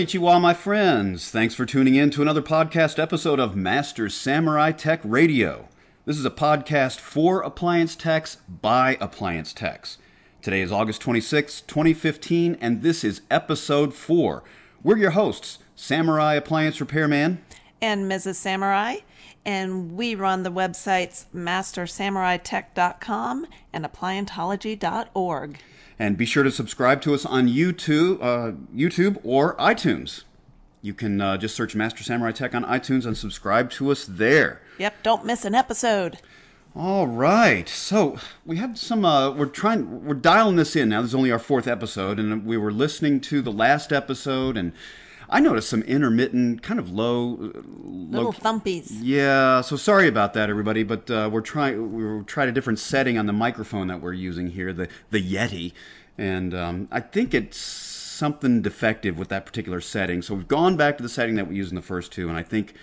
Konnichiwa, my friends. Thanks for tuning in to another podcast episode of Master Samurai Tech Radio. This is a podcast for appliance techs by appliance techs. Today is August 26, 2015, and this is episode 4. We're your hosts, Samurai Appliance Repairman and Mrs. Samurai, and we run the websites mastersamuraitech.com and appliantology.org. And be sure to subscribe to us on YouTube, uh, YouTube or iTunes. You can uh, just search Master Samurai Tech on iTunes and subscribe to us there. Yep, don't miss an episode. All right, so we had some. Uh, we're trying. We're dialing this in now. This is only our fourth episode, and we were listening to the last episode, and I noticed some intermittent, kind of low, uh, Little low thumpies. yeah, so sorry about that, everybody. But uh, we're trying. We tried a different setting on the microphone that we're using here, the the Yeti, and um, I think it's something defective with that particular setting. So we've gone back to the setting that we used in the first two, and I think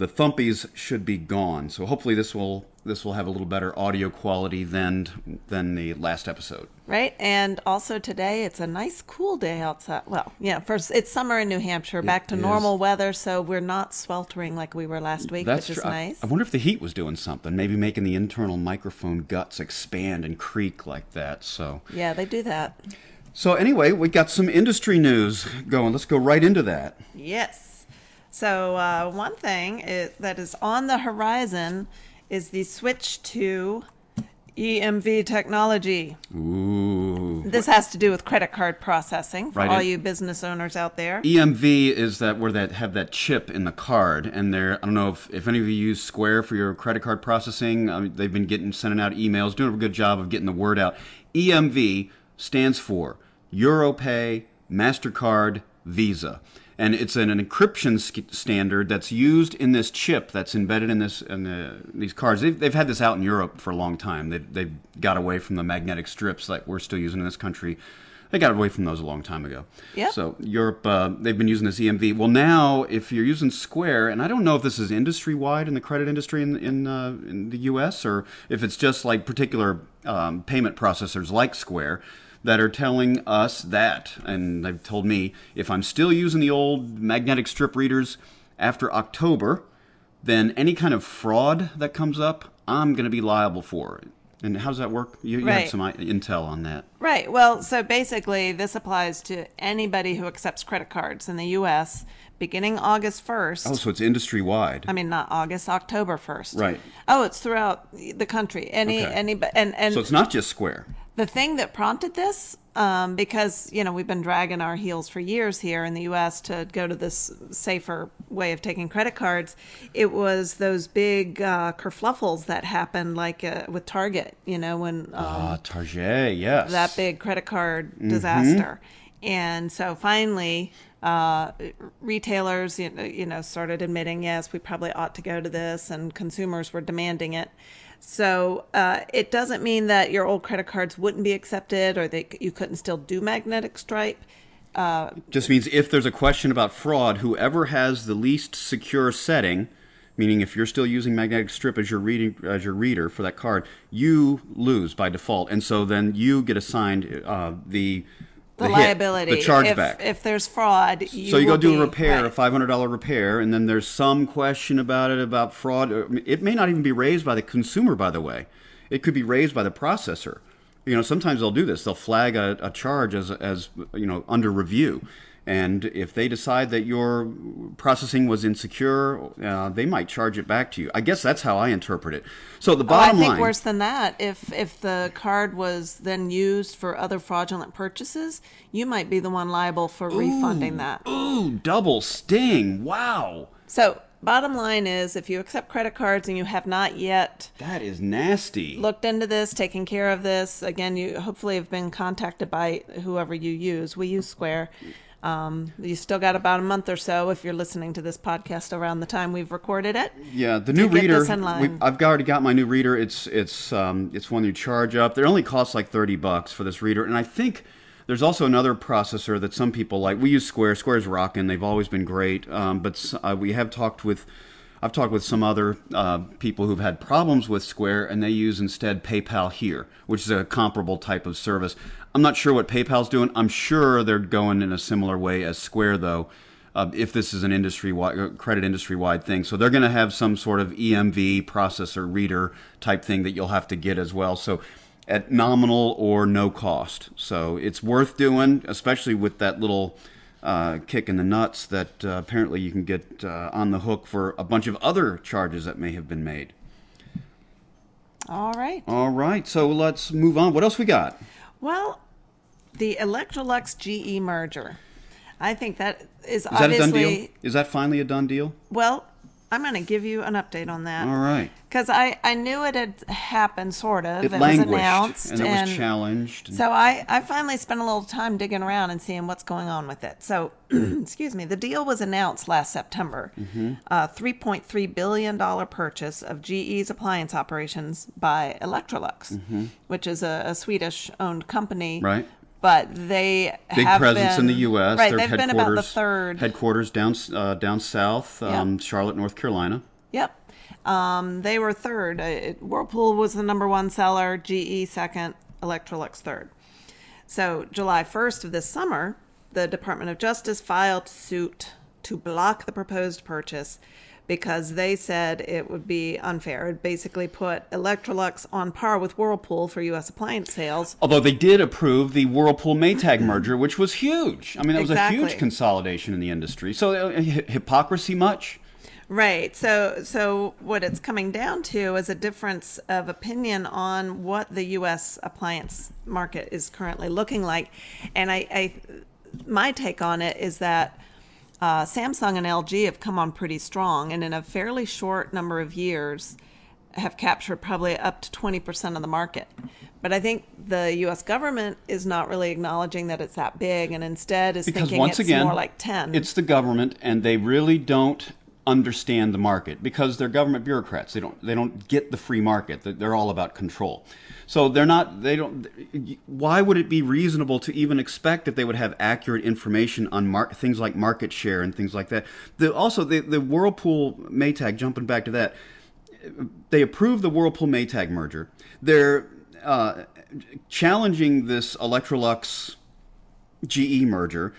the thumpies should be gone. So hopefully this will this will have a little better audio quality than than the last episode. Right, and also today it's a nice cool day outside. Well, yeah, first it's summer in New Hampshire, back to normal weather, so we're not sweltering like we were last week, which is true. I- nice. I, wonder if the heat was doing something, maybe making the internal microphone guts expand and creak like that. So yeah, they do that. so anyway, we got some industry news going. Let's go right into that. Yes. So uh, one thing is, that is on the horizon is the switch to EMV technology. Ooh. This has to do with credit card processing for Right, all you business owners out there. EMV is that where that have that chip in the card, and they're I don't know if, if any of you use Square for your credit card processing. I mean, they've been getting sending out emails, doing a good job of getting the word out. EMV stands for EuroPay, Mastercard, Visa, and it's an, an encryption sk- standard that's used in this chip that's embedded in this in the, these cards. They've, they've had this out in Europe for a long time. They've, they've got away from the magnetic strips that we're still using in this country. They got away from those a long time ago. Yep. So Europe, uh, they've been using this EMV. Well, now if you're using Square, and I don't know if this is industry wide in the credit industry in in, uh, in the U.S. or if it's just like particular um, payment processors like Square that are telling us that, and they've told me if I'm still using the old magnetic strip readers after October, then any kind of fraud that comes up, I'm going to be liable for it. And how does that work? You, you had Right. some intel on that. Right. Well, so basically, this applies to anybody who accepts credit cards in the U.S. beginning August 1st. Oh, so it's industry wide. I mean, not August, October 1st. Right. Oh, it's throughout the country. Any, Okay. any, and, and So it's not just Square. The thing that prompted this, um, because you know we've been dragging our heels for years here in the U.S. to go to this safer way of taking credit cards, it was those big uh, kerfluffles that happened, like uh, with Target. You know when um, Ah, Target, yes. that big credit card Mm-hmm. disaster. And so finally, uh, retailers, you know, you know, started admitting, yes, we probably ought to go to this, and consumers were demanding it. So uh, it doesn't mean that your old credit cards wouldn't be accepted or that you couldn't still do magnetic stripe. Just means if there's a question about fraud, whoever has the least secure setting, meaning if you're still using magnetic strip as your reading as your reader for that card, you lose by default, and so then you get assigned uh, the The, hit, liability, the chargeback. if there's fraud, you so you go do a repair, a five hundred dollar repair, and then there's some question about it about fraud. It may not even be raised by the consumer, by the way. It could be raised by the processor. You know, sometimes they'll do this. They'll flag a, a charge as as you know under review, and if they decide that your processing was insecure, uh, they might charge it back to you. I guess that's how I interpret it. So the Oh, I bottom think line. worse than that. If if the card was then used for other fraudulent purchases, you might be the one liable for refunding that. Ooh, double sting! Wow, So, bottom line is if you accept credit cards and you have not yet that is nasty. looked into this, taken care of this, again, you hopefully have been contacted by whoever you use. We use Square. Um, you still got about a month or so if you're listening to this podcast around the time we've recorded it. Yeah, the new reader. this in line. we- I've already got my new reader. It's it's um, it's one you charge up. It only costs like thirty bucks for this reader, and I think there's also another processor that some people like. We use Square. Square's rocking. They've always been great. Um, but uh, we have talked with. I've talked with some other uh, people who've had problems with Square, and they use instead PayPal here, which is a comparable type of service. I'm not sure what PayPal's doing. I'm sure they're going in a similar way as Square, though. Uh, if this is an industry wide credit industry wide thing, so they're going to have some sort of EMV processor reader type thing that you'll have to get as well. So at nominal or no cost. So it's worth doing, especially with that little uh, kick in the nuts that uh, apparently you can get uh, on the hook for a bunch of other charges that may have been made. All right. All right, so let's move on. What else we got? Well, the Electrolux GE merger. I think that is, Is that a done obviously deal? Is that finally a done deal? well. I'm going to give you an update on that. All right. Because I, I knew it had happened, sort of. It was languished announced. and it was challenged. So I, I finally spent a little time digging around and seeing what's going on with it. So, excuse me, the deal was announced last September. Mm-hmm. A $3.3 billion purchase of GE's appliance operations by Electrolux, which is a, a Swedish owned company. Mm-hmm. Right. But they Big have presence in the U.S. Right, Their they've been about the third. headquarters down uh, down south, um, Charlotte, North Carolina. Yep. Um, they were third. Uh, it- Whirlpool was the number one seller, GE second, Electrolux third. So, July 1st of this summer, the Department of Justice filed suit to block the proposed purchase because they said it would be unfair. It basically put Electrolux on par with Whirlpool for U.S. appliance sales. Although they did approve the Whirlpool Maytag merger, which was huge. I mean, that was a huge consolidation in the industry. So, uh, hy- hypocrisy much? Right. So so what it's coming down to is a difference of opinion on what the US appliance market is currently looking like. And I, I my take on it is that uh, Samsung and LG have come on pretty strong and in a fairly short number of years have captured probably up to 20% of the market. But I think the US government is not really acknowledging that it's that big and instead is Because thinking once it's again, more like 10. it's the government, and they really don't understand the market because they're government bureaucrats. They don't they don't get the free market. They're- all about control. So they're not. They don't. Why would it be reasonable to even expect that they would have accurate information on mar- things like market share and things like that? The, also, the the Whirlpool Maytag. Jumping back to that, they approved the Whirlpool Maytag merger. They're uh, challenging this Electrolux GE merger.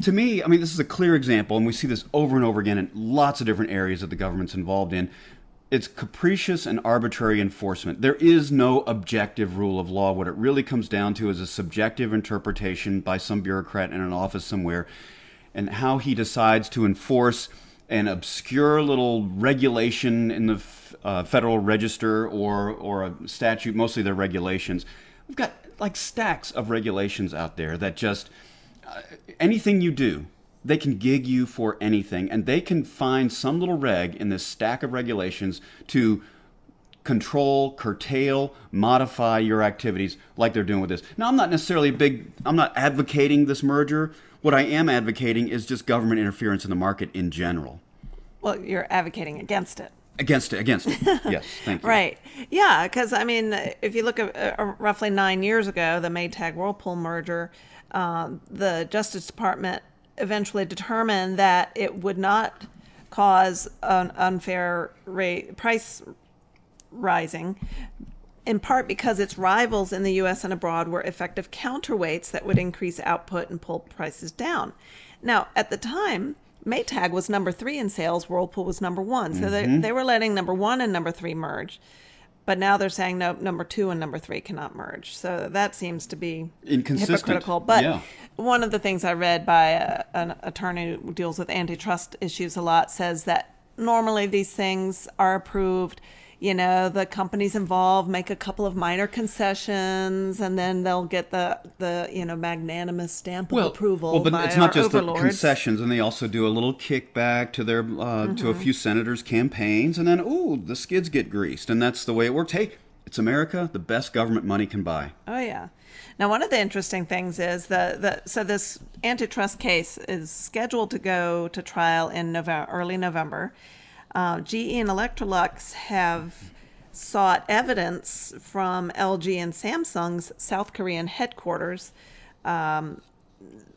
To me, I mean, this is a clear example, and we see this over and over again in lots of different areas that the government's involved in. It's capricious and arbitrary enforcement. There is no objective rule of law. What it really comes down to is a subjective interpretation by some bureaucrat in an office somewhere, and how he decides to enforce an obscure little regulation in the uh, Federal Register or or a statute. Mostly they're regulations. We've got like stacks of regulations out there that just anything you do, they can gig you for anything, and they can find some little reg in this stack of regulations to control, curtail, modify your activities like they're doing with this. Now, I'm not necessarily a big, I'm not advocating this merger. What I am advocating is just government interference in the market in general. well, you're advocating against it. Against it, against it. yes, thank you. Right. Yeah, because I mean, if you look at uh, roughly nine years ago, the Maytag Whirlpool merger, um, the Justice Department eventually determined that it would not cause an unfair rate price rising. In part because its rivals in the US and abroad were effective counterweights that would increase output and pull prices down. Now, at the time, Maytag was number three in sales, Whirlpool was number one. So they, they were letting number one and number three merge. But now they're saying no, number two and number three cannot merge. So that seems to be Inconsistent. hypocritical. But Yeah. one of the things I read by a, an attorney who deals with antitrust issues a lot says that normally these things are approved. You know, the companies involved make a couple of minor concessions, and then they'll get the the you know magnanimous stamp of approval. Well, but it's not just the concessions, and they also do a little kickback to their uh, to Mm-hmm. a few senators' campaigns, and then ooh, the skids get greased, and that's the way it works. Hey, it's America. The best government money can buy. Oh yeah. Now one of the interesting things is that the so this antitrust case is scheduled to go to trial in November, early November. Uh, GE and Electrolux have sought evidence from LG and Samsung's South Korean headquarters, um,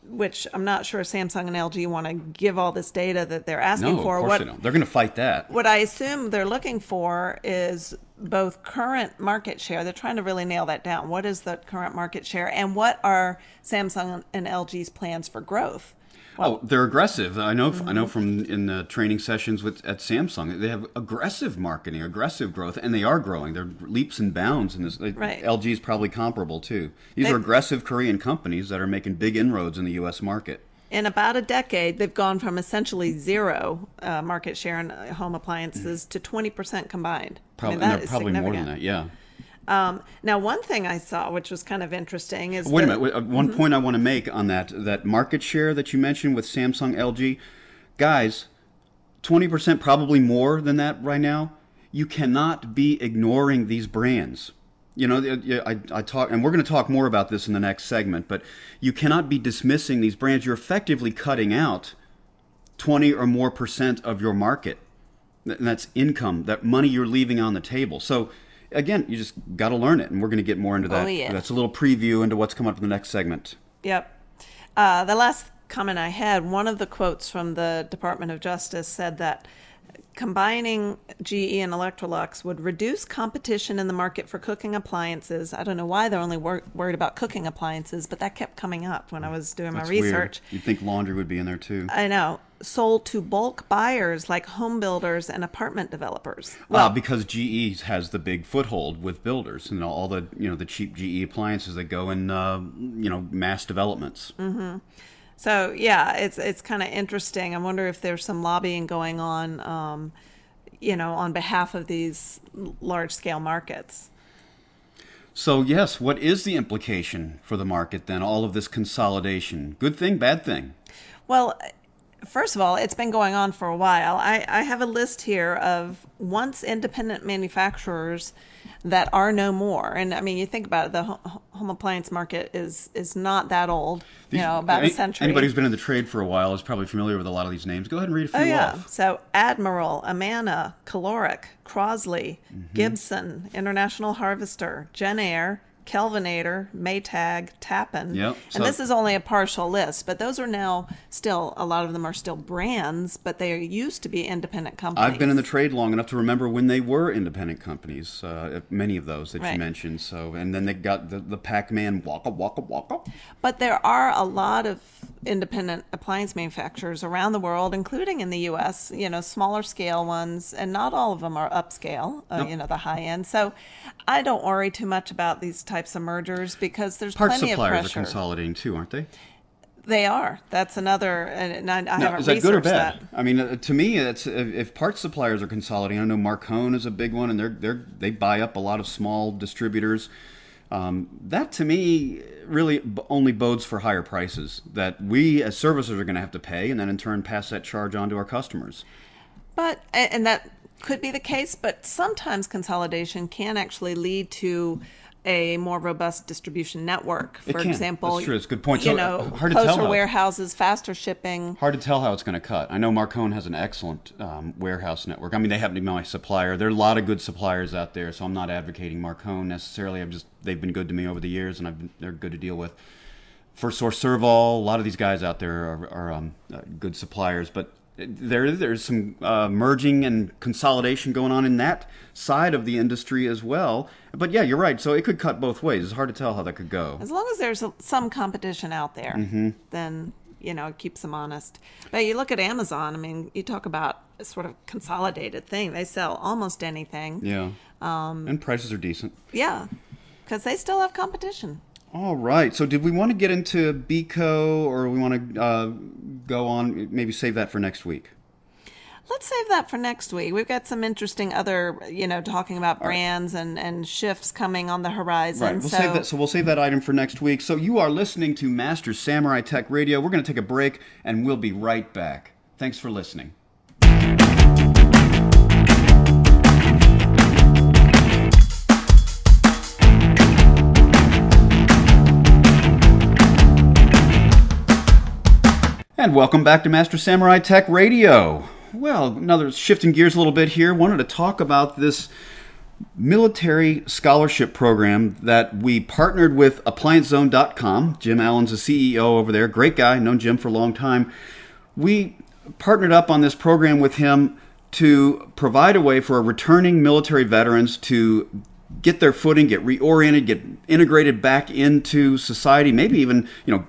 which I'm not sure Samsung and LG want to give all this data that they're asking No, for. of course what they don't. They're going to fight that. what I assume they're looking for is both current market share. They're trying to really nail that down. What is the current market share, and what are Samsung and LG's plans for growth? Well, oh, they're aggressive. I know. Mm-hmm. I know from in the training sessions with at Samsung, they have aggressive marketing, aggressive growth, and they are growing. They're leaps and bounds in this. Right. LG is probably comparable too. These they, are aggressive Korean companies that are making big inroads in the U.S. market. In about a decade, they've gone from essentially zero uh, market share in home appliances mm-hmm. to twenty percent combined. Probably, I mean, probably more than that. Yeah. Um, now, one thing I saw, which was kind of interesting, is wait a minute. Uh, one mm-hmm. point I want to make on that that market share that you mentioned with Samsung, LG, guys, twenty percent, probably more than that right now. You cannot be ignoring these brands. You know, I, I talk, and we're going to talk more about this in the next segment. But you cannot be dismissing these brands. You're effectively cutting out twenty or more percent of your market. And that's income, that money you're leaving on the table. So again, you just got to learn it, and we're going to get more into that. Oh, yeah. That's a little preview into what's coming up in the next segment. Yep. Uh, the last comment I had, one of the quotes from the Department of Justice said that combining GE and Electrolux would reduce competition in the market for cooking appliances. I don't know why they're only wor- worried about cooking appliances, but that kept coming up when I was doing That's my research. Weird. You'd think laundry would be in there too. I know. Sold to bulk buyers like home builders and apartment developers. Ah, well, uh, because GE has the big foothold with builders and all the you know the cheap GE appliances that go in uh, you know mass developments. Mm-hmm. So yeah, it's it's kind of interesting. I wonder if there's some lobbying going on, um, you know, on behalf of these large scale markets. So yes, what is the implication for the market then? All of this consolidation, good thing, bad thing? Well, first of all, it's been going on for a while. I, I have a list here of once independent manufacturers that are no more. And I mean, you think about it, the home appliance market is is not that old. These, you know, about any, a century. Anybody who's been in the trade for a while is probably familiar with a lot of these names. Go ahead and read a few. Oh yeah. Off. So Admiral, Amana, Caloric, Crosley, mm-hmm. Gibson, International Harvester, Jenn-Air, Kelvinator, Maytag, Tappan. Yep. So, and this is only a partial list, but those are now still, a lot of them are still brands, but they used to be independent companies. I've been in the trade long enough to remember when they were independent companies, uh, many of those that right. you mentioned. So, And then they got the, the Pac Man Waka Waka Waka. But there are a lot of independent appliance manufacturers around the world, including in the U.S., you know, smaller scale ones, and not all of them are upscale, uh, nope. you know, the high end. So I don't worry too much about these types of mergers because there's Parts plenty of pressure. Parts suppliers are consolidating too, aren't they? They are. That's another. And I, I now, haven't is that good or bad? That. I mean, uh, to me, it's if parts suppliers are consolidating. I know Marcone is a big one, and they're they're they buy up a lot of small distributors. Um, that to me really only bodes for higher prices that we as servicers are going to have to pay, and then in turn pass that charge on to our customers. But and that could be the case, but sometimes consolidation can actually lead to a more robust distribution network. For example, That's true. It's a good point. You so, know, hard to closer tell warehouses, faster shipping. Hard to tell how it's going to cut. I know Marcone has an excellent um, warehouse network. I mean, they happen to be my supplier. There are a lot of good suppliers out there, so I'm not advocating Marcone necessarily. I'm just they've been good to me over the years, and I've been, they're good to deal with. First Source Servall, a lot of these guys out there are, are um, uh, good suppliers, but there there's some uh, merging and consolidation going on in that side of the industry as well. But yeah, you're right. So it could cut both ways. It's hard to tell how that could go. As long as there's some competition out there, mm-hmm. then you know it keeps them honest. But you look at Amazon. I mean, you talk about a sort of consolidated thing. They sell almost anything. Yeah. Um, and prices are decent. Yeah, because they still have competition. All right. So, did we want to get into Beko, or we want to uh, go on? Maybe save that for next week. Let's save that for next week. We've got some interesting other, you know, talking about brands right. and, and shifts coming on the horizon. Right. We'll so, save that. So we'll save that item for next week. So you are listening to Master Samurai Tech Radio. We're going to take a break, and we'll be right back. Thanks for listening. And welcome back to Master Samurai Tech Radio. Well, another shifting gears a little bit here. Wanted to talk about this military scholarship program that we partnered with ApplianceZone.com. Jim Allen's the CEO over there. Great guy, known Jim for a long time. We partnered up on this program with him to provide a way for returning military veterans to get their footing, get reoriented, get integrated back into society, maybe even you know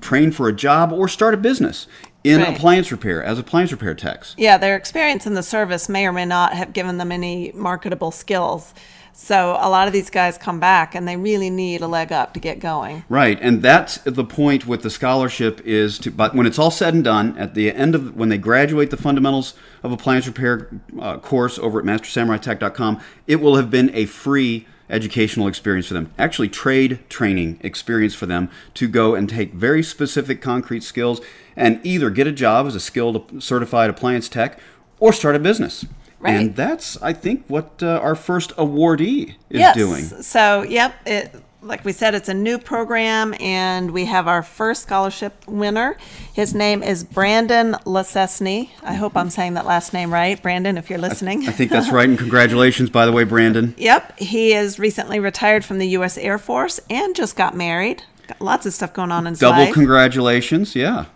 train for a job or start a business in Right. appliance repair as appliance repair techs. Yeah, their experience in the service may or may not have given them any marketable skills. So a lot of these guys come back and they really need a leg up to get going. Right, and that's the point with the scholarship is to. But when it's all said and done, at the end of when they graduate the fundamentals of appliance repair uh, course over at MasterSamuraiTech.com, it will have been a free educational experience for them. Actually, trade training experience for them to go and take very specific, concrete skills and either get a job as a skilled, certified appliance tech or start a business. Right. And that's, I think, what uh, our first awardee is yes. doing. So, yep, it like we said, it's a new program, and we have our first scholarship winner. His name is Brandon Lasesny. I hope I'm saying that last name right, Brandon. If you're listening, I think that's right. And congratulations, by the way, Brandon. Yep, he is recently retired from the U.S. Air Force and just got married. Got lots of stuff going on in his Double life. congratulations. Yeah.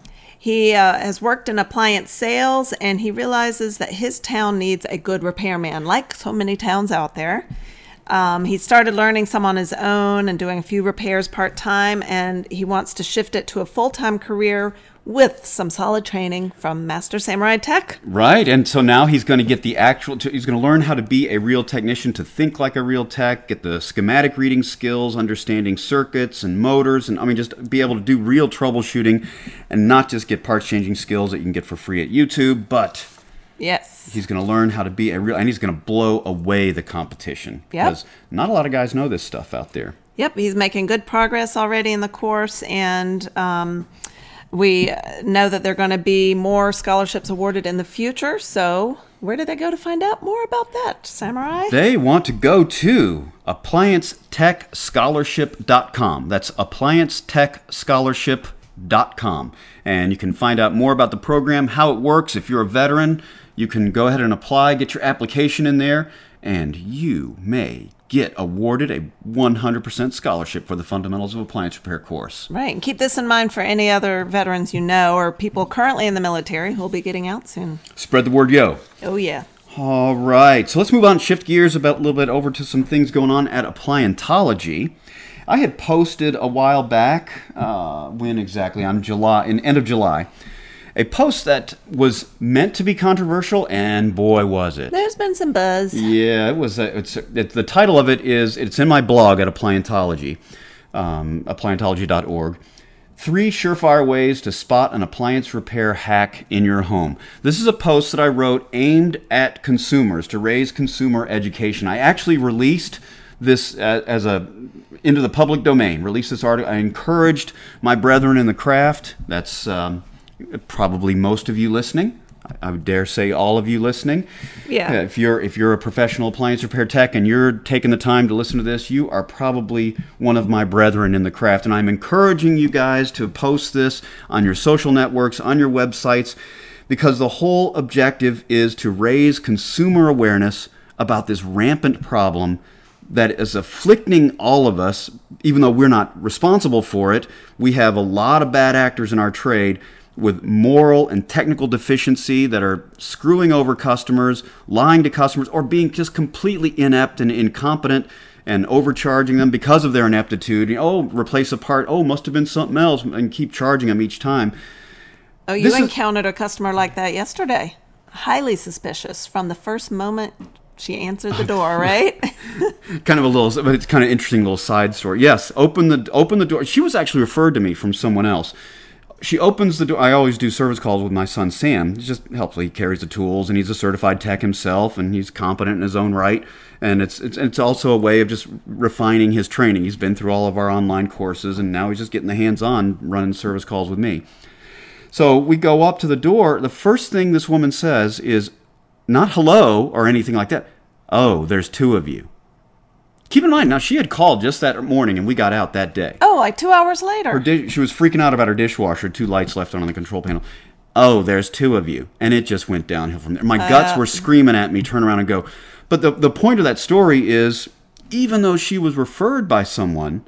He uh, has worked in appliance sales, and he realizes that his town needs a good repairman, like so many towns out there. Um, he started learning some on his own and doing a few repairs part time, and he wants to shift it to a full time career with some solid training from Master Samurai Tech. Right. And so now he's going to get the actual, he's going to learn how to be a real technician, to think like a real tech, get the schematic reading skills, understanding circuits and motors, and I mean, just be able to do real troubleshooting and not just get parts changing skills that you can get for free at YouTube, but Yes. he's going to learn how to be a real, and he's going to blow away the competition. Yep. Because not a lot of guys know this stuff out there. Yep, he's making good progress already in the course, and um, we know that there are going to be more scholarships awarded in the future. So, where do they go to find out more about that, Samurai? They want to go to appliancetechscholarship.com. That's appliancetechscholarship.com. And you can find out more about the program, how it works. If you're a veteran, you can go ahead and apply, get your application in there, and you may get awarded a 100% scholarship for the Fundamentals of Appliance Repair course. right, and keep this in mind for any other veterans you know or people currently in the military who will be getting out soon. Spread the word, yo. Oh, yeah. All right, so let's move on, shift gears about a little bit over to some things going on at Appliantology. I had posted a while back, uh, when exactly on July, in end of July, a post that was meant to be controversial, and boy was it. There's been some buzz. Yeah, it was. A, it's, it, the title of it is. It's in my blog at Appliantology, um, appliantology.org. Three surefire ways to spot an appliance repair hack in your home. This is a post that I wrote aimed at consumers to raise consumer education. I actually released this uh, as a into the public domain. Released this article. I encouraged my brethren in the craft. That's um, probably most of you listening. I, would dare say all of you listening. Yeah. if you're if you're a professional appliance repair tech and you're taking the time to listen to this, you are probably one of my brethren in the craft. And I'm encouraging you guys to post this on your social networks, on your websites, because the whole objective is to raise consumer awareness about this rampant problem that is afflicting all of us, even though we're not responsible for it. We have a lot of bad actors in our trade with moral and technical deficiency that are screwing over customers, lying to customers, or being just completely inept and incompetent and overcharging them because of their ineptitude. You know, oh, replace a part. Oh, must have been something else, and keep charging them each time. Oh, you This is- encountered a customer like that yesterday. Highly suspicious from the first moment she answered the door, right? kind of a little but it's kind of interesting little side story yes open the open the door she was actually referred to me from someone else she opens the door i always do service calls with my son sam it's just helpful he carries the tools and he's a certified tech himself and he's competent in his own right and it's it's, it's also a way of just refining his training he's been through all of our online courses and now he's just getting the hands on running service calls with me so we go up to the door. The first thing this woman says is not hello or anything like that. Oh, there's two of you. Keep in mind, now she had called just that morning and we got out that day. oh, like two hours Her later. di- she was freaking out about her dishwasher, two lights left on on the control panel. Oh, there's two of you. And it just went downhill from there. My uh. guts were screaming at me, turn around and go. But the, the point of that story is even though she was referred by someone,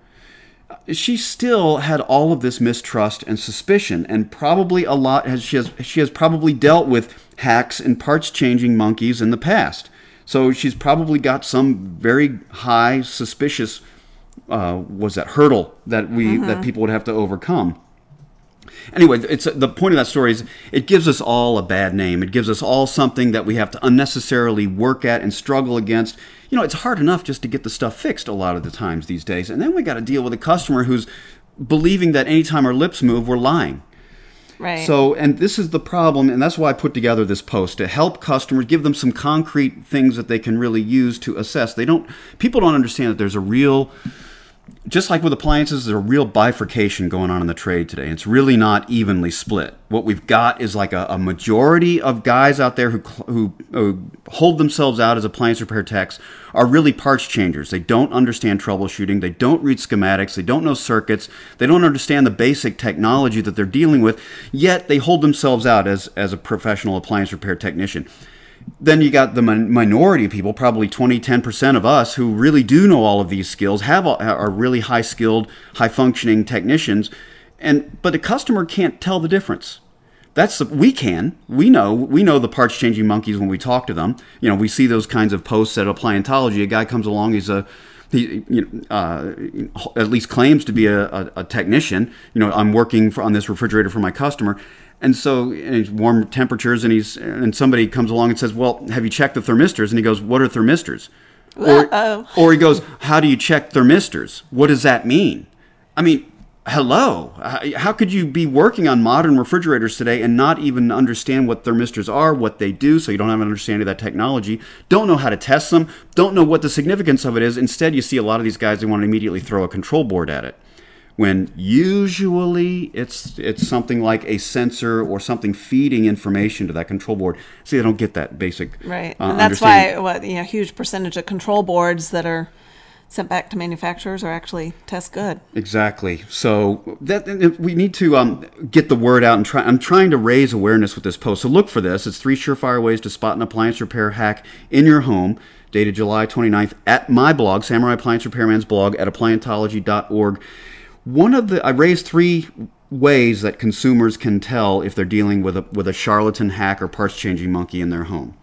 she still had all of this mistrust and suspicion, and probably a lot has she has she has probably dealt with hacks and parts changing monkeys in the past. So she's probably got some very high suspicious uh, was that hurdle that we mm-hmm. that people would have to overcome. Anyway, it's the point of that story is it gives us all a bad name. It gives us all something that we have to unnecessarily work at and struggle against. You know, it's hard enough just to get the stuff fixed a lot of the times these days, and then we got to deal with a customer who's believing that anytime our lips move, we're lying. Right. So, and this is the problem, and that's why I put together this post to help customers, give them some concrete things that they can really use to assess. They don't, people don't understand that there's a real just like with appliances, there's a real bifurcation going on in the trade today. It's really not evenly split. What we've got is like a, a majority of guys out there who, who, who hold themselves out as appliance repair techs are really parts changers. They don't understand troubleshooting. They don't read schematics. They don't know circuits. They don't understand the basic technology that they're dealing with. Yet they hold themselves out as as a professional appliance repair technician then you got the minority of people, probably 20, 10% of us who really do know all of these skills, have are really high skilled, high functioning technicians, and but the customer can't tell the difference. That's the, we can we know we know the parts changing monkeys when we talk to them. You know we see those kinds of posts at Appliantology. A guy comes along, he's a he you know, uh, at least claims to be a, a, a technician. You know I'm working for, on this refrigerator for my customer and so and it's warm temperatures, and he's and somebody comes along and says, "Well, have you checked the thermistors?" And he goes, "What are thermistors?" Or, or he goes, "How do you check thermistors? What does that mean?" I mean, hello, how could you be working on modern refrigerators today and not even understand what thermistors are, what they do, so you don't have an understanding of that technology, don't know how to test them, don't know what the significance of it is. Instead, you see a lot of these guys they want to immediately throw a control board at it when usually it's it's something like a sensor or something feeding information to that control board. See, they don't get that basic right, uh, and that's why what you know, huge percentage of control boards that are sent back to manufacturers are actually test good. Exactly. So that we need to um, get the word out and try. I'm trying to raise awareness with this post. So look for this. It's three surefire ways to spot an appliance repair hack in your home. Dated July 29th at my blog, Samurai Appliance Repairman's blog at appliantology.org. One of the I raised three ways that consumers can tell if they're dealing with a with a charlatan hack or parts changing monkey in their home.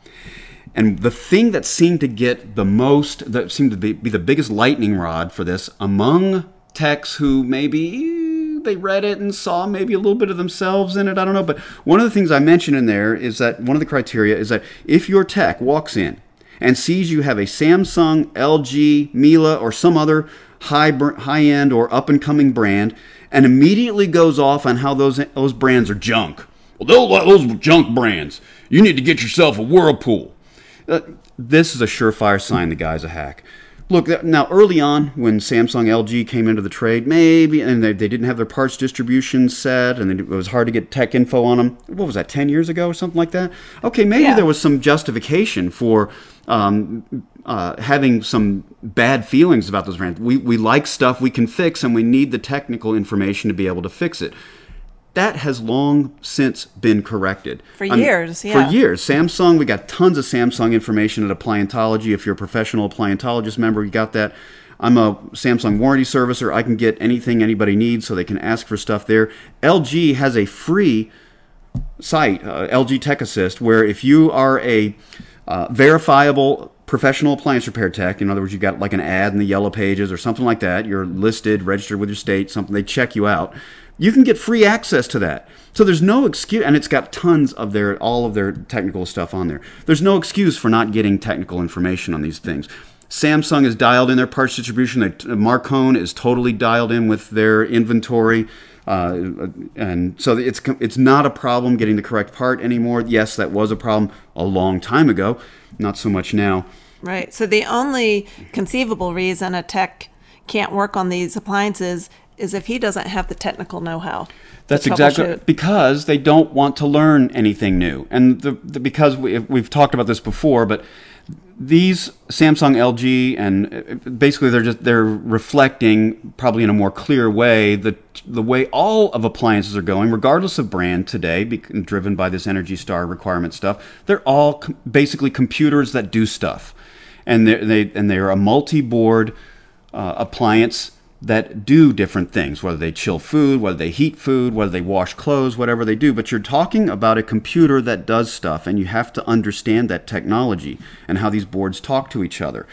And the thing that seemed to get the most, that seemed to be, be the biggest lightning rod for this among techs who maybe they read it and saw maybe a little bit of themselves in it. I don't know. But one of the things I mentioned in there is that one of the criteria is that if your tech walks in and sees you have a Samsung, LG, Miele, or some other high high end or up and coming brand, and immediately goes off on how those those brands are junk. Well, those, those junk brands. You need to get yourself a Whirlpool. Uh, this is a surefire sign the guy's a hack. Look, now early on when Samsung LG came into the trade, maybe, and they, they didn't have their parts distribution set, and it was hard to get tech info on them. What was that, 10 years ago or something like that? Okay, maybe yeah. there was some justification for um, uh, having some bad feelings about those brands. We, we like stuff we can fix, and we need the technical information to be able to fix it that has long since been corrected. For years, yeah. For years. Samsung, we got tons of Samsung information at Appliantology. If you're a professional Appliantologist member, you got that. I'm a Samsung warranty servicer. I can get anything anybody needs so they can ask for stuff there. LG has a free site, uh, LG Tech Assist, where if you are a uh, verifiable professional appliance repair tech, in other words, you've got like an ad in the yellow pages or something like that, you're listed, registered with your state, something, they check you out you can get free access to that. So there's no excuse, and it's got tons of their all of their technical stuff on there. There's no excuse for not getting technical information on these things. Samsung is dialed in their parts distribution. Marcone is totally dialed in with their inventory, uh, and so it's it's not a problem getting the correct part anymore. Yes, that was a problem a long time ago, not so much now. Right. So the only conceivable reason a tech can't work on these appliances is if he doesn't have the technical know-how. That's exactly because they don't want to learn anything new, and the, the, because we, we've talked about this before, but these Samsung, LG, and uh, basically they're just they're reflecting probably in a more clear way the the way all of appliances are going, regardless of brand today, be, driven by this Energy Star requirement stuff. They're all com- basically computers that do stuff, and they and they are a multi-board uh, appliance that do different things, whether they chill food, whether they heat food, whether they wash clothes, whatever they do. But you're talking about a computer that does stuff, and you have to understand that technology and how these boards talk to each other.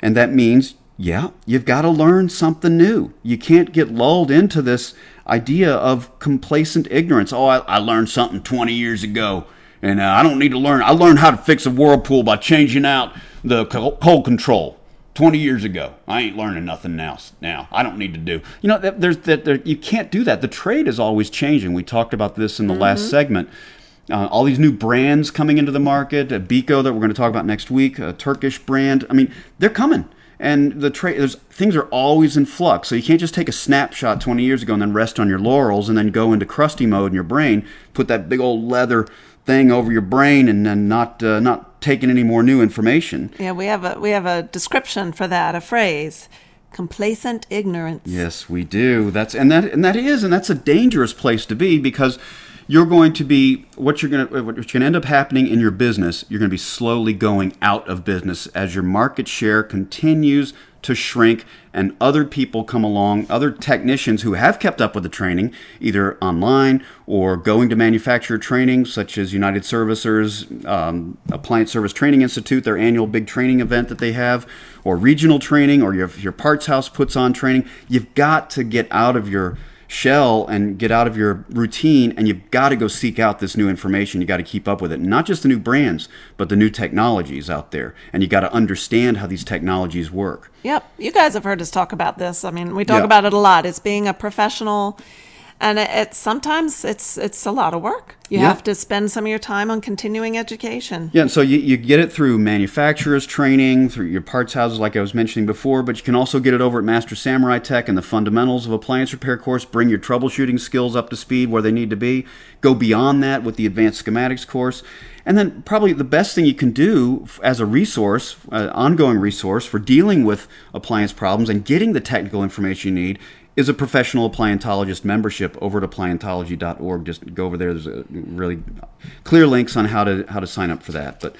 And that means, yeah, you've got to learn something new. You can't get lulled into this idea of complacent ignorance. Oh, I, I learned something 20 years ago, and uh, I don't need to learn. I learned how to fix a whirlpool by changing out the cold control. 20 years ago. I ain't learning nothing now. Now I don't need to do. You know, there's that there, you can't do that. The trade is always changing. We talked about this in the mm-hmm. last segment. Uh, all these new brands coming into the market. Uh, Beko that we're going to talk about next week. A Turkish brand. I mean, they're coming. And the trade, there's things are always in flux. So you can't just take a snapshot 20 years ago and then rest on your laurels and then go into crusty mode in your brain. Put that big old leather thing over your brain and then not uh, not taken any more new information. Yeah, we have a we have a description for that, a phrase. Complacent ignorance. Yes, we do. That's and that and that is and that's a dangerous place to be because you're going to be what you're going to what you're going to end up happening in your business. You're going to be slowly going out of business as your market share continues to shrink and other people come along, other technicians who have kept up with the training, either online or going to manufacturer training, such as United Servicers, um, Appliance Service Training Institute, their annual big training event that they have, or regional training, or your, your parts house puts on training. You've got to get out of your shell and get out of your routine and you've got to go seek out this new information. You got to keep up with it. Not just the new brands but the new technologies out there. And you got to understand how these technologies work. Yep. You guys have heard us talk about this. I mean we talk yep. about it a lot. It's being a professional and it, it's sometimes it's it's a lot of work. You yeah. have to spend some of your time on continuing education. Yeah, and so you, you get it through manufacturers training, through your parts houses, like I was mentioning before, but you can also get it over at Master Samurai Tech and the fundamentals of appliance repair course. Bring your troubleshooting skills up to speed where they need to be. Go beyond that with the advanced schematics course. And then probably the best thing you can do as a resource, an ongoing resource for dealing with appliance problems and getting the technical information you need is a professional appliantologist membership over at appliantology.org. Just go over there. There's a really clear links on how to how to sign up for that. But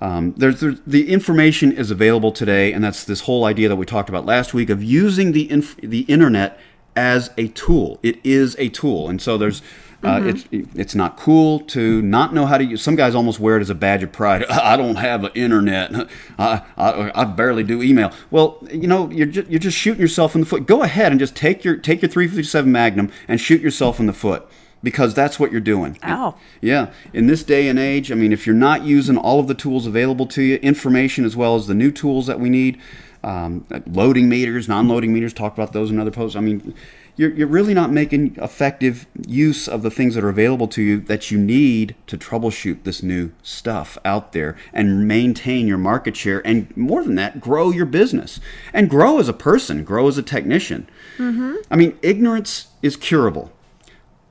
um, there's, there's, the information is available today, and that's this whole idea that we talked about last week of using the inf- the internet as a tool. It is a tool, and so there's uh, mm-hmm. it's it's not cool to not know how to use. Some guys almost wear it as a badge of pride. I don't have an internet. I, I, I barely do email. Well, you know, you're just, you're just shooting yourself in the foot. Go ahead and just take your take your 357 Magnum and shoot yourself in the foot because that's what you're doing. Ow. Yeah. In this day and age, I mean, if you're not using all of the tools available to you, information as well as the new tools that we need, um, loading meters, non-loading meters, talk about those in other posts. I mean, you're, you're really not making effective use of the things that are available to you that you need to troubleshoot this new stuff out there and maintain your market share and more than that grow your business. And grow as a person grow as a technician. Mm-hmm. i mean ignorance is curable.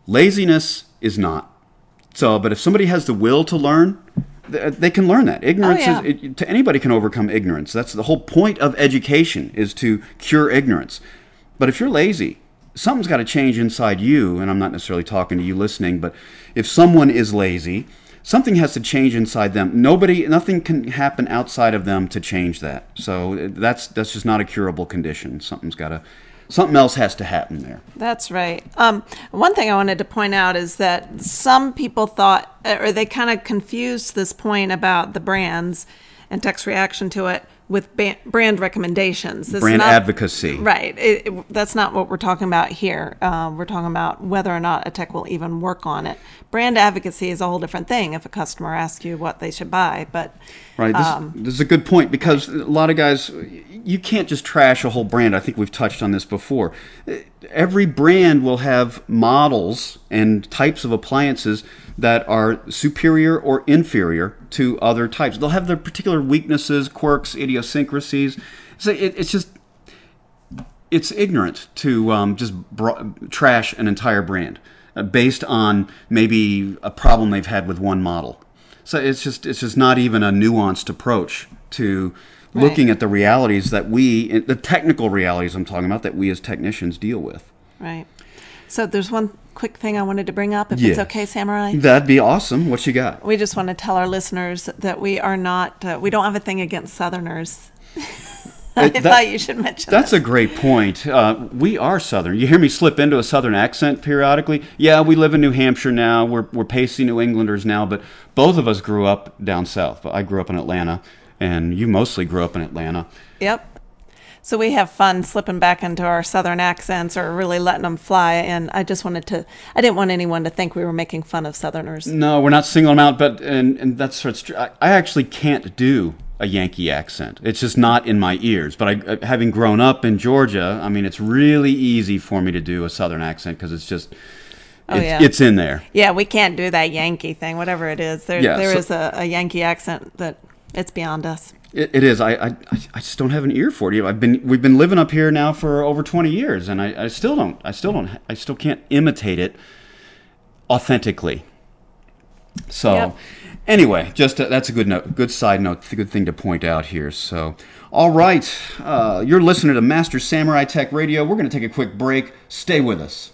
Laziness is not. So but if somebody has the will to learn they can learn that. Ignorance oh, yeah. is it, to anybody can overcome ignorance. That's the whole point of education is to cure ignorance. But if you're lazy something's got to change inside you. And I'm not necessarily talking to you listening, but if someone is lazy, something has to change inside them. Nobody, nothing can happen outside of them to change that. So that's that's just not a curable condition. Something's got to something else has to happen there. That's right. Um, one thing I wanted to point out is that some people thought, or they kind of confused this point about the brands and Tech's reaction to it with brand recommendations. This brand not, advocacy. Right. It, it, that's not what we're talking about here. Uh, we're talking about whether or not a tech will even work on it. Brand advocacy is a whole different thing if a customer asks you what they should buy. But right, this, um, this is a good point because a lot of guys, you can't just trash a whole brand. I think we've touched on this before. Every brand will have models and types of appliances that are superior or inferior to other types. They'll have their particular weaknesses, quirks, idiosyncrasies. So it, it's just it's ignorant to um, just trash an entire brand uh, based on maybe a problem they've had with one model. So it's just it's just not even a nuanced approach to right. looking at the realities that we the technical realities I'm talking about that we as technicians deal with. Right. So there's one quick thing I wanted to bring up, if yeah. it's okay, Samurai. That'd be awesome. What you got? We just want to tell our listeners that we are not, uh, we don't have a thing against Southerners. I that- thought you should mention That's this. a great point. Uh, we are Southern. You hear me slip into a Southern accent periodically. Yeah, we live in New Hampshire now. We're, we're pasty New Englanders now, but both of us grew up down south. But I grew up in Atlanta, and you mostly grew up in Atlanta. Yep. So we have fun slipping back into our southern accents or really letting them fly. And I just wanted to, I didn't want anyone to think we were making fun of Southerners. No, we're not singling them out, but and, and that's what's true. I, I actually can't do a Yankee accent. It's just not in my ears. But I, uh, having grown up in Georgia, I mean, it's really easy for me to do a Southern accent because it's just, Oh, it's, yeah. it's in there. Yeah, we can't do that Yankee thing, whatever it is. There, Yeah, there so- is a, a Yankee accent that it's beyond us. It, it is. I, I I just don't have an ear for it. I've been we've been living up here now for over twenty years, and I, I still don't. I still don't. I still can't imitate it authentically. So, Yep. anyway, just uh that's a good note, good side note, a good thing to point out here. So, all right, uh, you're listening to Master Samurai Tech Radio. We're going to take a quick break. Stay with us.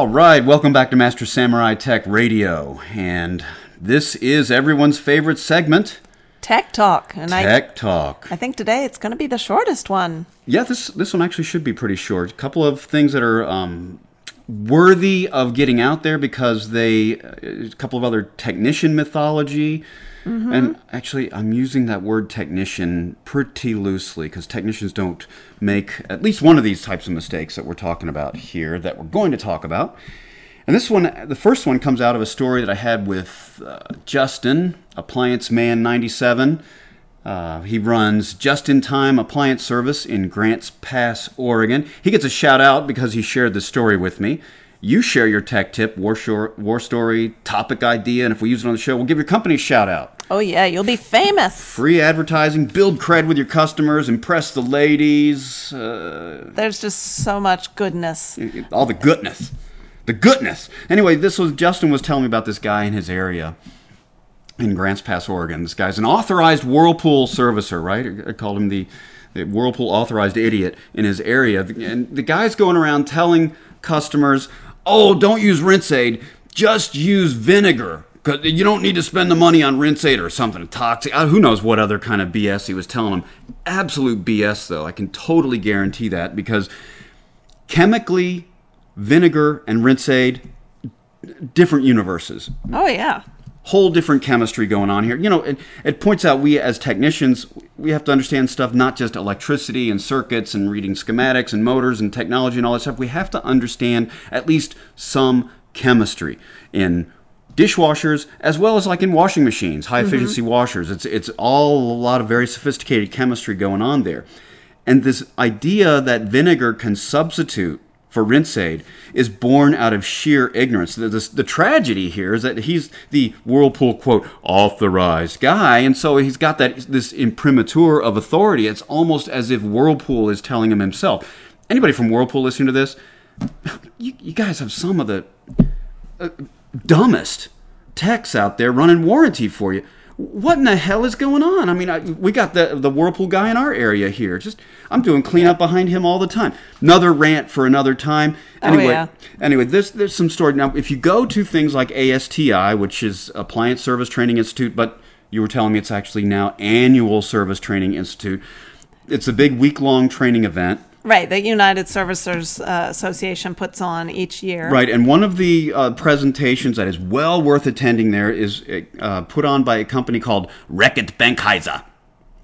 All right, welcome back to Master Samurai Tech Radio, and this is everyone's favorite segment, Tech Talk. And I, Tech Talk. I think today it's going to be the shortest one. Yeah, this this one actually should be pretty short. A couple of things that are um, worthy of getting out there because they a couple of other technician mythology. And actually, I'm using that word technician pretty loosely because technicians don't make at least one of these types of mistakes that we're talking about here that we're going to talk about. And this one, the first one comes out of a story that I had with uh, Justin, Appliance Man 97. Uh, he runs just in time appliance service in Grants Pass, Oregon. He gets a shout out because he shared the story with me. You share your tech tip, war, war story, topic idea, and if we use it on the show, we'll give your company a shout out. Oh, yeah, you'll be famous. Free advertising, build cred with your customers, impress the ladies, uh, There's just so much goodness. all the goodness. The goodness. Anyway, this was Justin was telling me about this guy in his area in Grants Pass, Oregon. This guy's an authorized Whirlpool servicer, right? I called him the, the Whirlpool authorized idiot in his area. And the guy's going around telling customers, "Oh, don't use rinse aid. Just use vinegar." Because you don't need to spend the money on rinse aid or something toxic. Uh, Who knows what other kind of BS he was telling them. Absolute BS, though. I can totally guarantee that because chemically, vinegar and rinse aid, different universes Oh, yeah. Whole different chemistry going on here. You know, it, it points out we as technicians, we have to understand stuff, not just electricity and circuits and reading schematics and motors and technology and all that stuff. We have to understand at least some chemistry in dishwashers as well as like in washing machines, high mm-hmm. efficiency washers. It's it's all a lot of very sophisticated chemistry going on there. And this idea that vinegar can substitute for rinse aid is born out of sheer ignorance. The, the, the tragedy here is that he's the Whirlpool quote authorized guy, and so he's got that this imprimatur of authority. It's almost as if Whirlpool is telling him himself. Anybody from Whirlpool listening to this? You, you guys have some of the uh, dumbest techs out there running warranty for you. What in the hell is going on? I mean, I, we got the the Whirlpool guy in our area here. Just I'm doing cleanup behind him all the time. Another rant for another time. Oh, anyway, yeah. anyway, there's there's some story now. If you go to things like ASTI, which is Appliance Service Training Institute, but you were telling me it's actually now Annual Service Training Institute. It's a big week long training event. Right. The United Servicers uh, Association puts on each year. Right, and one of the uh, presentations that is well worth attending there is uh, put on by a company called Reckitt Benckiser.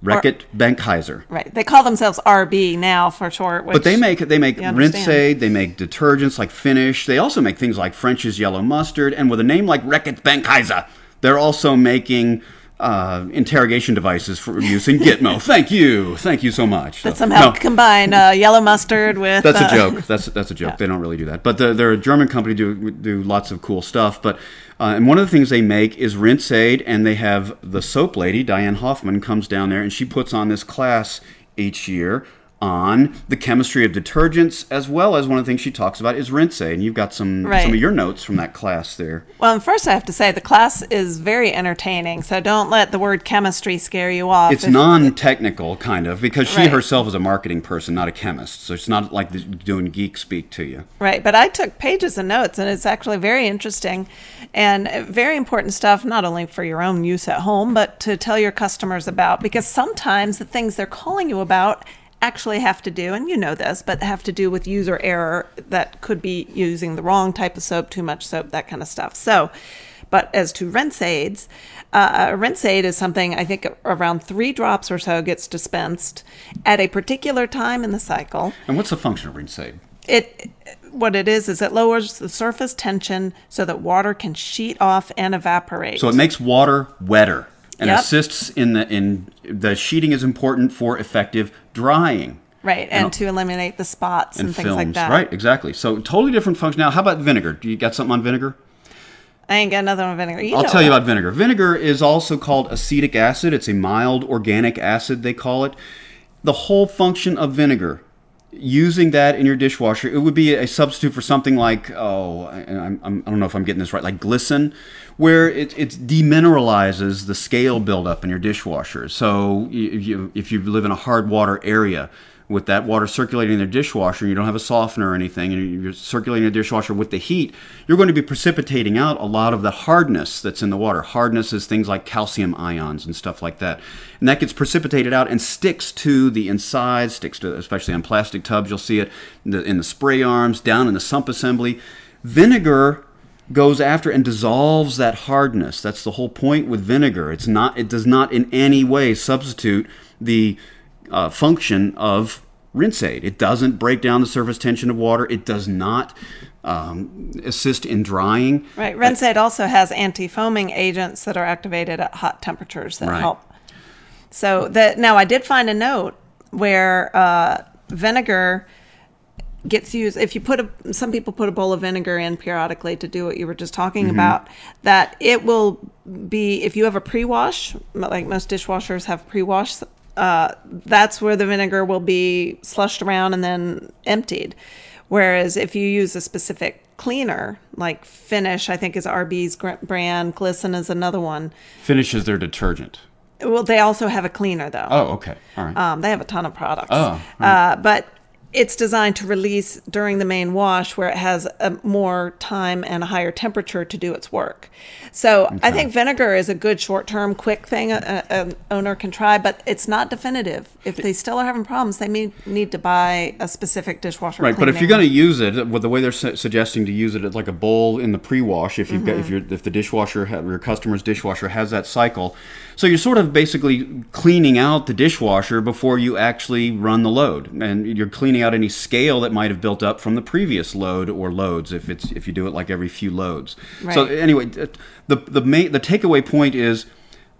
Reckitt Benckiser. Right. They call themselves RB now for short. Which, But they make they make rinse aid, they make detergents like Finish. They also make things like French's yellow mustard, and with a name like Reckitt Benckiser, they're also making uh, interrogation devices for use in Gitmo. Thank you, thank you so much. So- somehow no. combine uh, yellow mustard with. That's a uh, joke. That's that's a joke. They don't really do that. But the, they're a German company. Do do lots of cool stuff. But uh, and one of the things they make is rinse aid, and they have the soap lady Diane Hoffman comes down there, and she puts on this class each year on the chemistry of detergents, as well as one of the things she talks about is rinse aid. And you've got some Right. some of your notes from that class there. Well, first I have to say the class is very entertaining, so don't let the word chemistry scare you off. It's non-technical, kind of, because she Right. herself is a marketing person, not a chemist. So it's not like the- doing geek speak to you. Right, but I took pages of notes, and it's actually very interesting and very important stuff, not only for your own use at home, but to tell your customers about. Because sometimes the things they're calling you about actually have to do, and you know this, but have to do with user error that could be using the wrong type of soap, too much soap, that kind of stuff. So, but as to rinse aids, uh, a rinse aid is something I think around three drops or so gets dispensed at a particular time in the cycle And what's the function of rinse aid? it what it is is it lowers the surface tension so that water can sheet off and evaporate. So it makes water wetter and Yep. assists in the in the sheeting is important for effective drying. right, and, to eliminate the spots and, and things films, like that. right? Exactly. So totally different function. Now, how about vinegar? Do you got something on vinegar? I ain't got nothing on vinegar. You I'll tell you about vinegar. Vinegar is also called acetic acid. It's a mild organic acid, they call it. The whole function of vinegar, using that in your dishwasher, it would be a substitute for something like, oh, I, I'm, I don't know if I'm getting this right, like Glisten, where it, it demineralizes the scale buildup in your dishwasher. So if you, if you live in a hard water area, with that water circulating in the dishwasher, and you don't have a softener or anything, and you're circulating the dishwasher with the heat, you're going to be precipitating out a lot of the hardness that's in the water. Hardness is things like calcium ions and stuff like that. And that gets precipitated out and sticks to the inside, sticks to, especially on plastic tubs, you'll see it in the, in the spray arms, down in the sump assembly. Vinegar goes after and dissolves that hardness. That's the whole point with vinegar. It's not. It does not in any way substitute the uh, function of rinse aid. It doesn't break down the surface tension of water. It does not um, assist in drying. Right, rinse aid also has anti-foaming agents that are activated at hot temperatures that Right. help. So that now I did find a note where uh, vinegar gets used if you put a some people put a bowl of vinegar in periodically to do what you were just talking Mm-hmm. about that it will be if you have a pre-wash like most dishwashers have pre-wash uh, that's where the vinegar will be slushed around and then emptied whereas if you use a specific cleaner like finish i think is rb's brand glisten is another one Finish is their detergent. well they also have a cleaner though Oh, okay. All right. um, they have a ton of products. Oh, uh, but it's designed to release during the main wash where it has a more time and a higher temperature to do its work. So I think vinegar is a good short term, quick thing an owner can try, but it's not definitive. If they still are having problems, they may need to buy a specific dishwasher. Right, but if you're going to use it, with the way they're su- suggesting to use it as like a bowl in the pre-wash, if you've got, Mm-hmm. if you're, if the dishwasher, your customer's dishwasher has that cycle, so you're sort of basically cleaning out the dishwasher before you actually run the load, and you're cleaning out any scale that might have built up from the previous load or loads, if it's if you do it like every few loads. So anyway, the the main the takeaway point is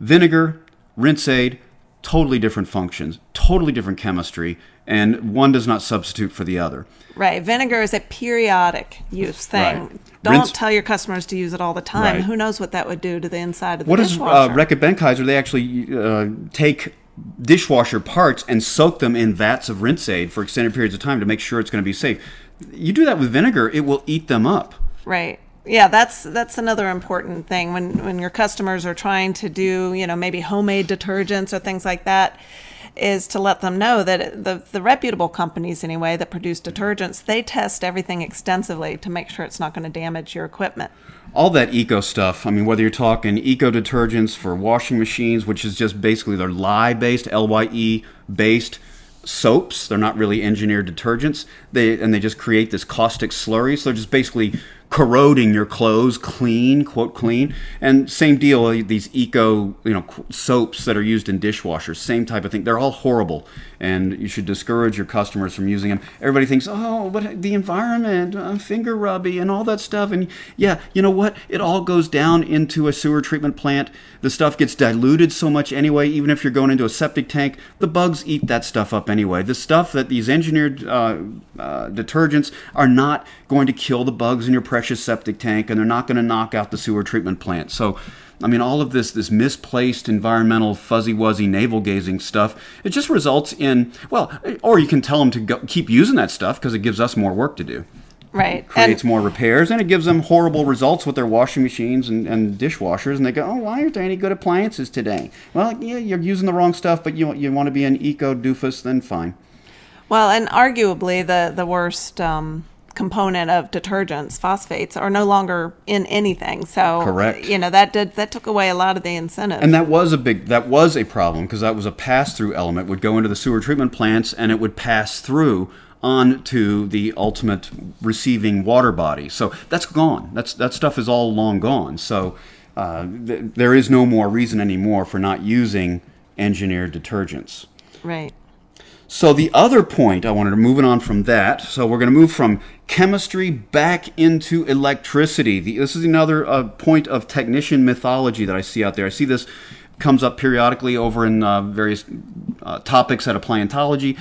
vinegar, rinse aid, totally different functions, totally different chemistry, and one does not substitute for the other. Right. Vinegar is a periodic use thing. Right. Don't Rinse- tell your customers to use it all the time. Right. Who knows what that would do to the inside of the What does dishwasher? uh, Reckitt Benckiser? They actually uh, take dishwasher parts and soak them in vats of rinse aid for extended periods of time to make sure it's going to be safe. You do that with vinegar, it will eat them up. Right. Yeah, that's that's another important thing when when your customers are trying to do, you know, maybe homemade detergents or things like that is to let them know that the the reputable companies anyway that produce detergents, they test everything extensively to make sure it's not going to damage your equipment. all that eco stuff. I mean, whether you're talking eco detergents for washing machines, which is just basically they're lye based, L Y E based soaps. They're not really engineered detergents. They and they just create this caustic slurry. So they're just basically corroding your clothes clean, quote clean. And same deal. These eco, you know, soaps that are used in dishwashers, same type of thing. They're all horrible, and you should discourage your customers from using them. Everybody thinks, oh, but the environment, uh, finger rubby, and all that stuff. And yeah, you know what? It all goes down into a sewer treatment plant. The stuff gets diluted so much anyway. Even if you're going into a septic tank, the bugs eat that stuff up anyway. The stuff that these engineered uh, uh, detergents are not going to kill the bugs in your precious septic tank, and they're not going to knock out the sewer treatment plant. So I mean, all of this this misplaced environmental fuzzy wuzzy navel gazing stuff. It just results in well, or you can tell them to go, keep using that stuff because it gives us more work to do. Right. Creates and, more repairs and it gives them horrible results with their washing machines and, and dishwashers. And they go, oh, why aren't there any good appliances today? Well, yeah, you're using the wrong stuff, but you you want to be an eco doofus, then fine. Well, and arguably the the worst. Um, component of detergents, phosphates, are no longer in anything. So correct. You know that did that took away a lot of the incentive. And that was a big that was a problem because that was a pass through element would go into the sewer treatment plants and it would pass through on to the ultimate receiving water body. So that's gone. That's that stuff is all long gone. So uh, th- there is no more reason anymore for not using engineered detergents. Right. So the other point I wanted to moving on from that. So we're going to move from chemistry back into electricity. The, this is another uh, point of technician mythology that I see out there. I see this comes up periodically over in uh, various uh, topics at appliantology.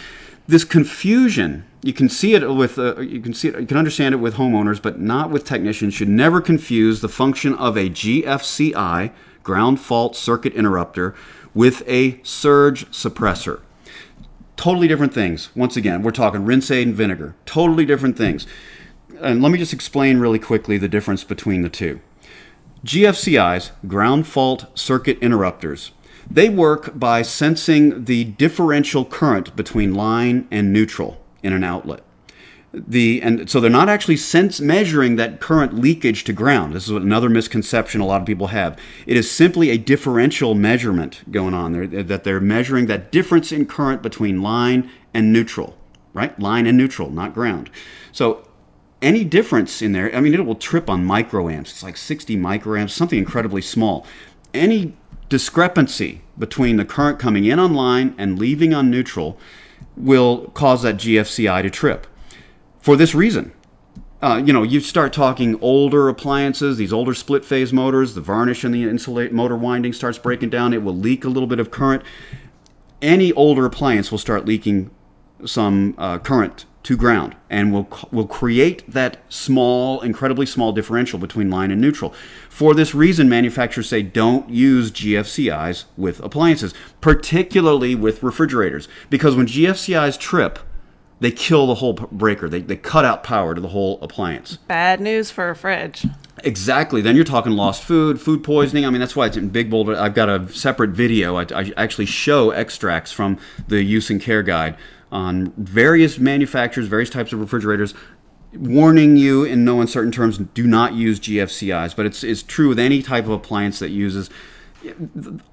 This confusion, you can see it with, uh, you can see it, you can understand it with homeowners, but not with technicians. Should never confuse the function of a GFCI ground fault circuit interrupter with a surge suppressor totally different things. Once again, we're talking rinse aid and vinegar. Totally different things. And let me just explain really quickly the difference between the two. GFCIs, ground fault circuit interrupters, they work by sensing the differential current between line and neutral in an outlet the and so they're not actually sense measuring that current leakage to ground. This is another misconception a lot of people have. It is simply a differential measurement going on there that they're measuring that difference in current between line and neutral, right? Line and neutral, not ground. So any difference in there, I mean, it will trip on microamps. It's like 60 microamps, something incredibly small. Any discrepancy between the current coming in on line and leaving on neutral will cause that GFCI to trip for this reason. Uh, you know, you start talking older appliances, these older split phase motors, the varnish in the insulate motor winding starts breaking down. It will leak a little bit of current. Any older appliance will start leaking some uh, current to ground and will will create that small, incredibly small differential between line and neutral. For this reason, manufacturers say don't use GFCIs with appliances, particularly with refrigerators, because when GFCIs trip, they kill the whole breaker. They, they cut out power to the whole appliance. Bad news for a fridge. Exactly. Then you're talking lost food, food poisoning. I mean, that's why it's in Big Boulder. I've got a separate video. I, I actually show extracts from the use and care guide on various manufacturers, various types of refrigerators, warning you in no uncertain terms do not use GFCIs. But it's, it's true with any type of appliance that uses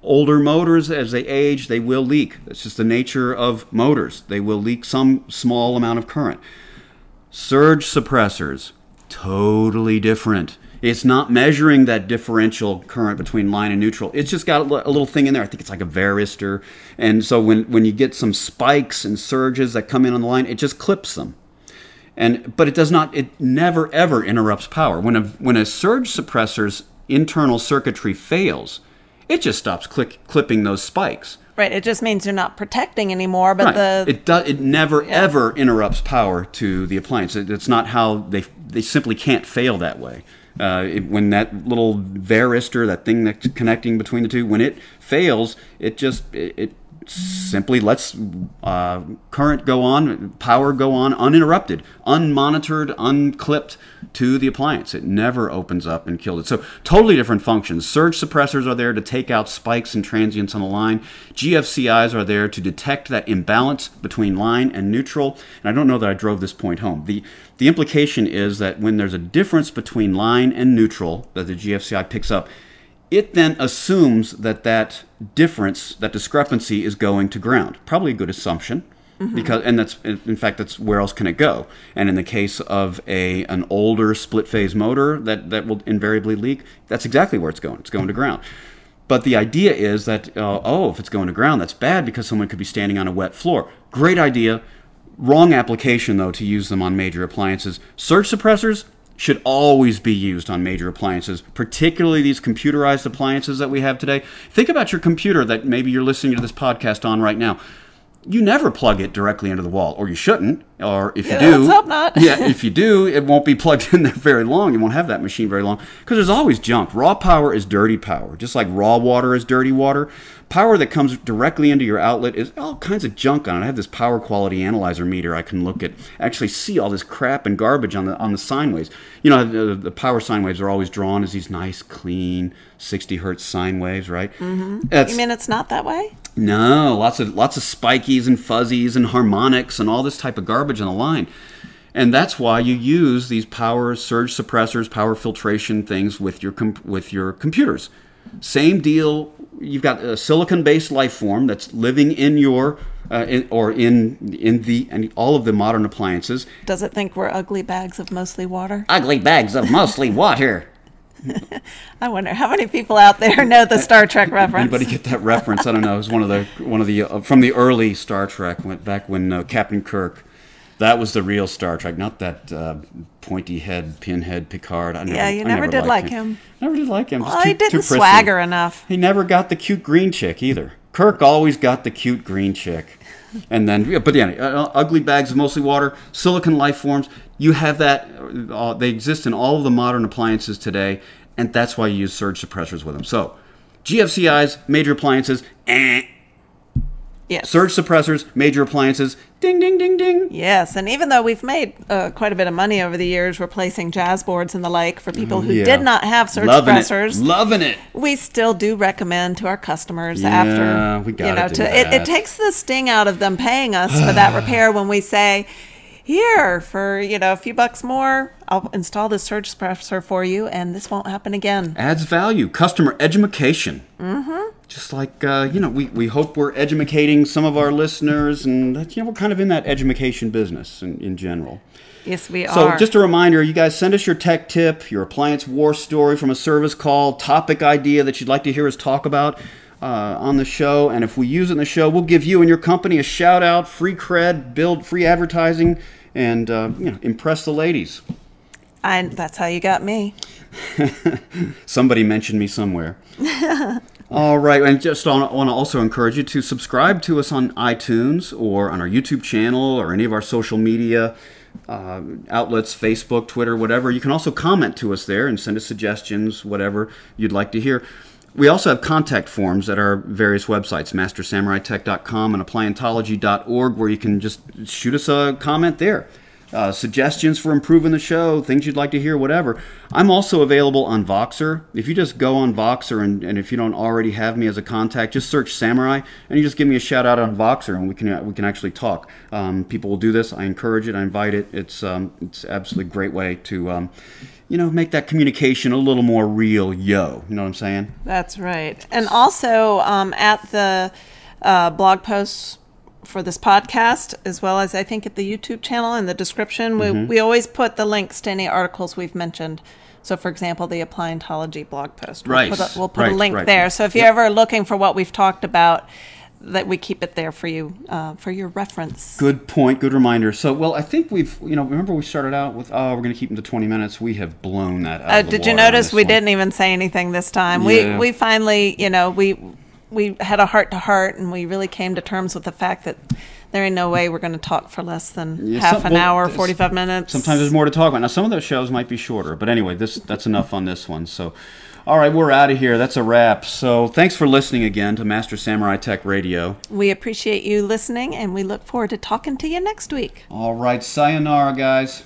older motors as they age they will leak. It's just the nature of motors. They will leak some small amount of current. Surge suppressors totally different. It's not measuring that differential current between line and neutral. It's just got a little thing in there. I think it's like a varistor and so when, when you get some spikes and surges that come in on the line it just clips them. And but it does not it never ever interrupts power. When a when a surge suppressor's internal circuitry fails it just stops click, clipping those spikes. Right. It just means you're not protecting anymore, but right. the it does it never yeah. ever interrupts power to the appliance. It, it's not how they they simply can't fail that way. Uh, it, when that little varistor, that thing that's connecting between the two, when it fails, it just it, it simply lets uh, current go on, power go on uninterrupted, unmonitored, unclipped to the appliance. It never opens up and kills it. So totally different functions. Surge suppressors are there to take out spikes and transients on the line. GFCIs are there to detect that imbalance between line and neutral. And I don't know that I drove this point home. The the implication is that when there's a difference between line and neutral that the GFCI picks up, it then assumes that that difference, that discrepancy, is going to ground. Probably a good assumption, mm-hmm. because and that's in fact that's where else can it go? And in the case of a an older split phase motor that that will invariably leak, that's exactly where it's going. It's going to ground. But the idea is that uh, oh, if it's going to ground, that's bad because someone could be standing on a wet floor. Great idea. Wrong application though to use them on major appliances. Surge suppressors should always be used on major appliances, particularly these computerized appliances that we have today. Think about your computer that maybe you're listening to this podcast on right now. You never plug it directly into the wall, or you shouldn't. Or if you Yeah, do, let's hope not. yeah, if you do, it won't be plugged in there very long. You won't have that machine very long because there's always junk. Raw power is dirty power, just like raw water is dirty water. Power that comes directly into your outlet is all kinds of junk on it. I have this power quality analyzer meter. I can look at, actually see all this crap and garbage on the on the sine waves. You know, the, the power sine waves are always drawn as these nice, clean, 60 hertz sine waves, right? Mm-hmm. You mean it's not that way? No, lots of lots of spikies and fuzzies and harmonics and all this type of garbage on the line. And that's why you use these power surge suppressors, power filtration things with your com- with your computers. Same deal. You've got a silicon-based life form that's living in your uh, in, or in in the and all of the modern appliances. Does it think we're ugly bags of mostly water? Ugly bags of mostly water. I wonder how many people out there know the Star Trek reference. Anybody get that reference? I don't know. It was one of the one of the uh, from the early Star Trek, went back when uh, Captain Kirk. That was the real Star Trek, not that uh, pointy head, pinhead Picard. I never, Yeah, you I never did like him. Never did like him. Well, too, he didn't swagger enough. He never got the cute green chick either. Kirk always got the cute green chick. And then, but yeah, uh, ugly bags of mostly water, silicon life forms. You have that. Uh, they exist in all of the modern appliances today, and that's why you use surge suppressors with them. So, GFCIs, major appliances, eh. Yes. Surge suppressors, major appliances, ding, ding, ding, ding. Yes, and even though we've made uh, quite a bit of money over the years replacing jazz boards and the like for people who Yeah. did not have surge Loving suppressors, it. Loving it. we still do recommend to our customers Yeah, after we you gotta know to it, it takes the sting out of them paying us for that repair when we say here for you know a few bucks more i'll install this surge suppressor for you and this won't happen again adds value. Customer education. Mm-hmm. Just like uh, you know, we, we hope we're educating some of our listeners, and that, you know, we're kind of in that education business in, in general. yes we So, are So, just a reminder, you guys send us your tech tip, your appliance war story from a service call, topic idea that you'd like to hear us talk about uh, on the show, and if we use it in the show, we'll give you and your company a shout out, free cred, build free advertising, and uh, you know, impress the ladies. I, that's how you got me Somebody mentioned me somewhere. All right, and just want to also encourage you to subscribe to us on iTunes or on our YouTube channel or any of our social media uh, outlets, Facebook, Twitter, whatever. You can also comment to us there and send us suggestions, whatever you'd like to hear. We also have contact forms at our various websites, mastersamuraitech.com and appliantology.org, where you can just shoot us a comment there uh, suggestions for improving the show, things you'd like to hear, whatever. I'm also available on Voxer. If you just go on Voxer and, and if you don't already have me as a contact, just search Samurai and you just give me a shout out on Voxer and we can we can actually talk. Um, people will do this. I encourage it. I invite it. It's um, it's absolutely great way to um, you know make that communication a little more real. Yo, you know what I'm saying? That's right. And also um, at the uh, blog posts for this podcast, as well as I think at the YouTube channel in the description, we, Mm-hmm. we always put the links to any articles we've mentioned. So, for example, the Appliantology blog post. We'll Right. put a, we'll put Right, a link right. there. So, if you're Yep. ever looking for what we've talked about, that we keep it there for you uh, for your reference. Good point. Good reminder. So, well, I think we've, you know, remember we started out with, oh, we're going to keep them to 20 minutes. We have blown that out. Uh, did you notice we one. didn't even say anything this time? Yeah. We we finally, you know, we we had a heart to heart, and we really came to terms with the fact that there ain't no way we're going to talk for less than Yeah, half some- an well, hour, there's- forty five minutes. Sometimes there's more to talk about. Now, some of those shows might be shorter, but anyway, this that's enough on this one. So, all right, we're out of here. That's a wrap. So, thanks for listening again to Master Samurai Tech Radio. we appreciate you listening, and we look forward to talking to you next week. All right, sayonara, guys.